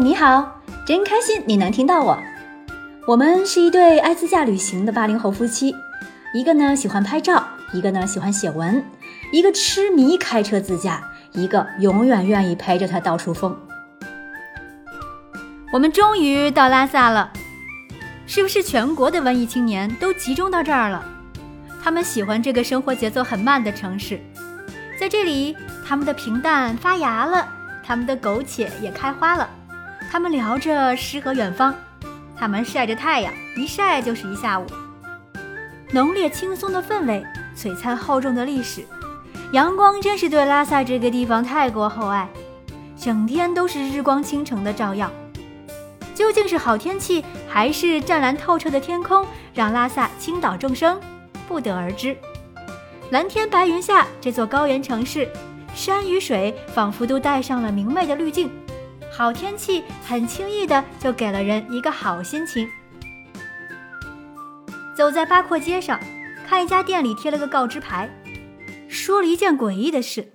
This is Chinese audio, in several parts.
你好，真开心你能听到我。我们是一对爱自驾旅行的八零后夫妻，一个呢喜欢拍照，一个呢喜欢写文，一个痴迷开车自驾，一个永远愿意陪着他到处疯。我们终于到拉萨了，是不是全国的文艺青年都集中到这儿了？他们喜欢这个生活节奏很慢的城市，在这里，他们的平淡发芽了，他们的苟且也开花了。他们聊着诗和远方，他们晒着太阳，一晒就是一下午。浓烈轻松的氛围，璀璨厚重的历史，阳光真是对拉萨这个地方太过厚爱，整天都是日光倾城的照耀。究竟是好天气，还是湛蓝透彻的天空，让拉萨倾倒众生，不得而知。蓝天白云下，这座高原城市，山与水仿佛都带上了明媚的滤镜。好天气很轻易的就给了人一个好心情。走在八廓街上，看一家店里贴了个告知牌，说了一件诡异的事：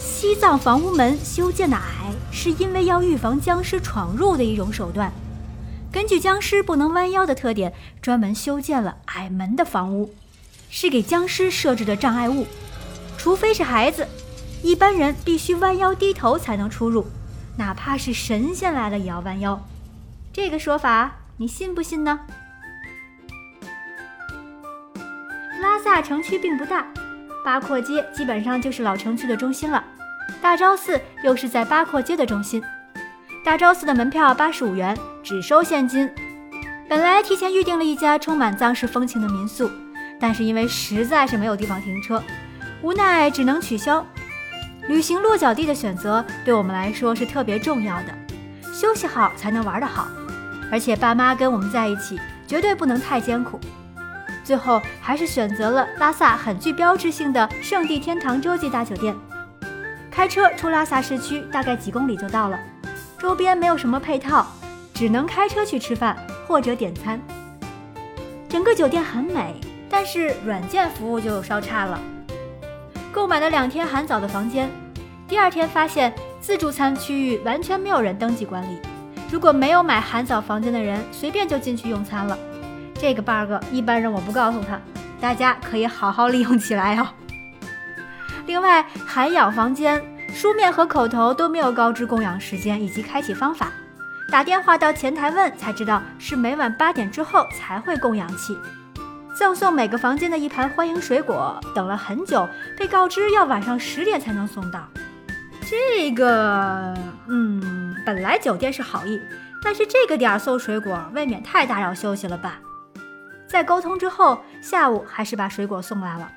西藏房屋门修建的矮，是因为要预防僵尸闯入的一种手段。根据僵尸不能弯腰的特点，专门修建了矮门的房屋，是给僵尸设置的障碍物。除非是孩子，一般人必须弯腰低头才能出入，哪怕是神仙来了也要弯腰。这个说法你信不信呢？拉萨城区并不大，八廓街基本上就是老城区的中心了。大昭寺又是在八廓街的中心。大昭寺的门票八十五元，只收现金。本来提前预定了一家充满藏式风情的民宿，但是因为实在是没有地方停车。无奈只能取消。旅行落脚地的选择对我们来说是特别重要的，休息好才能玩得好。而且爸妈跟我们在一起，绝对不能太艰苦。最后还是选择了拉萨很具标志性的圣地天堂洲际大酒店。开车出拉萨市区大概几公里就到了，周边没有什么配套，只能开车去吃饭或者点餐。整个酒店很美，但是软件服务就稍差了。购买了两天含早的房间，第二天发现自助餐区域完全没有人登记管理。如果没有买含早房间的人，随便就进去用餐了。这个 bug 一般人我不告诉他，大家可以好好利用起来哦。另外，含氧房间书面和口头都没有告知供氧时间以及开启方法，打电话到前台问才知道是每晚八点之后才会供氧气。赠送每个房间的一盘欢迎水果，等了很久，被告知要晚上十点才能送到。这个，嗯，本来酒店是好意，但是这个点儿送水果，未免太打扰休息了吧？在沟通之后，下午还是把水果送来了。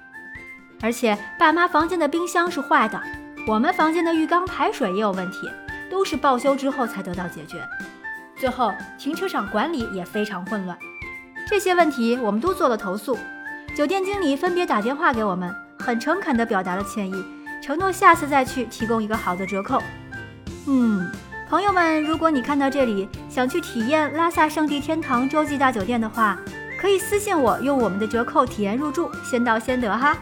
而且爸妈房间的冰箱是坏的，我们房间的浴缸排水也有问题，都是报修之后才得到解决。最后停车场管理也非常混乱。这些问题我们都做了投诉，酒店经理分别打电话给我们，很诚恳地表达了歉意，承诺下次再去提供一个好的折扣。嗯，朋友们，如果你看到这里想去体验拉萨圣地天堂洲际大酒店的话，可以私信我，用我们的折扣体验入住，先到先得哈。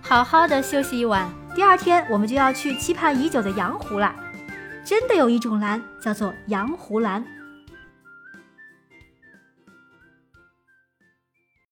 好好的休息一晚，第二天我们就要去期盼已久的羊湖啦。真的有一种蓝叫做羊湖蓝。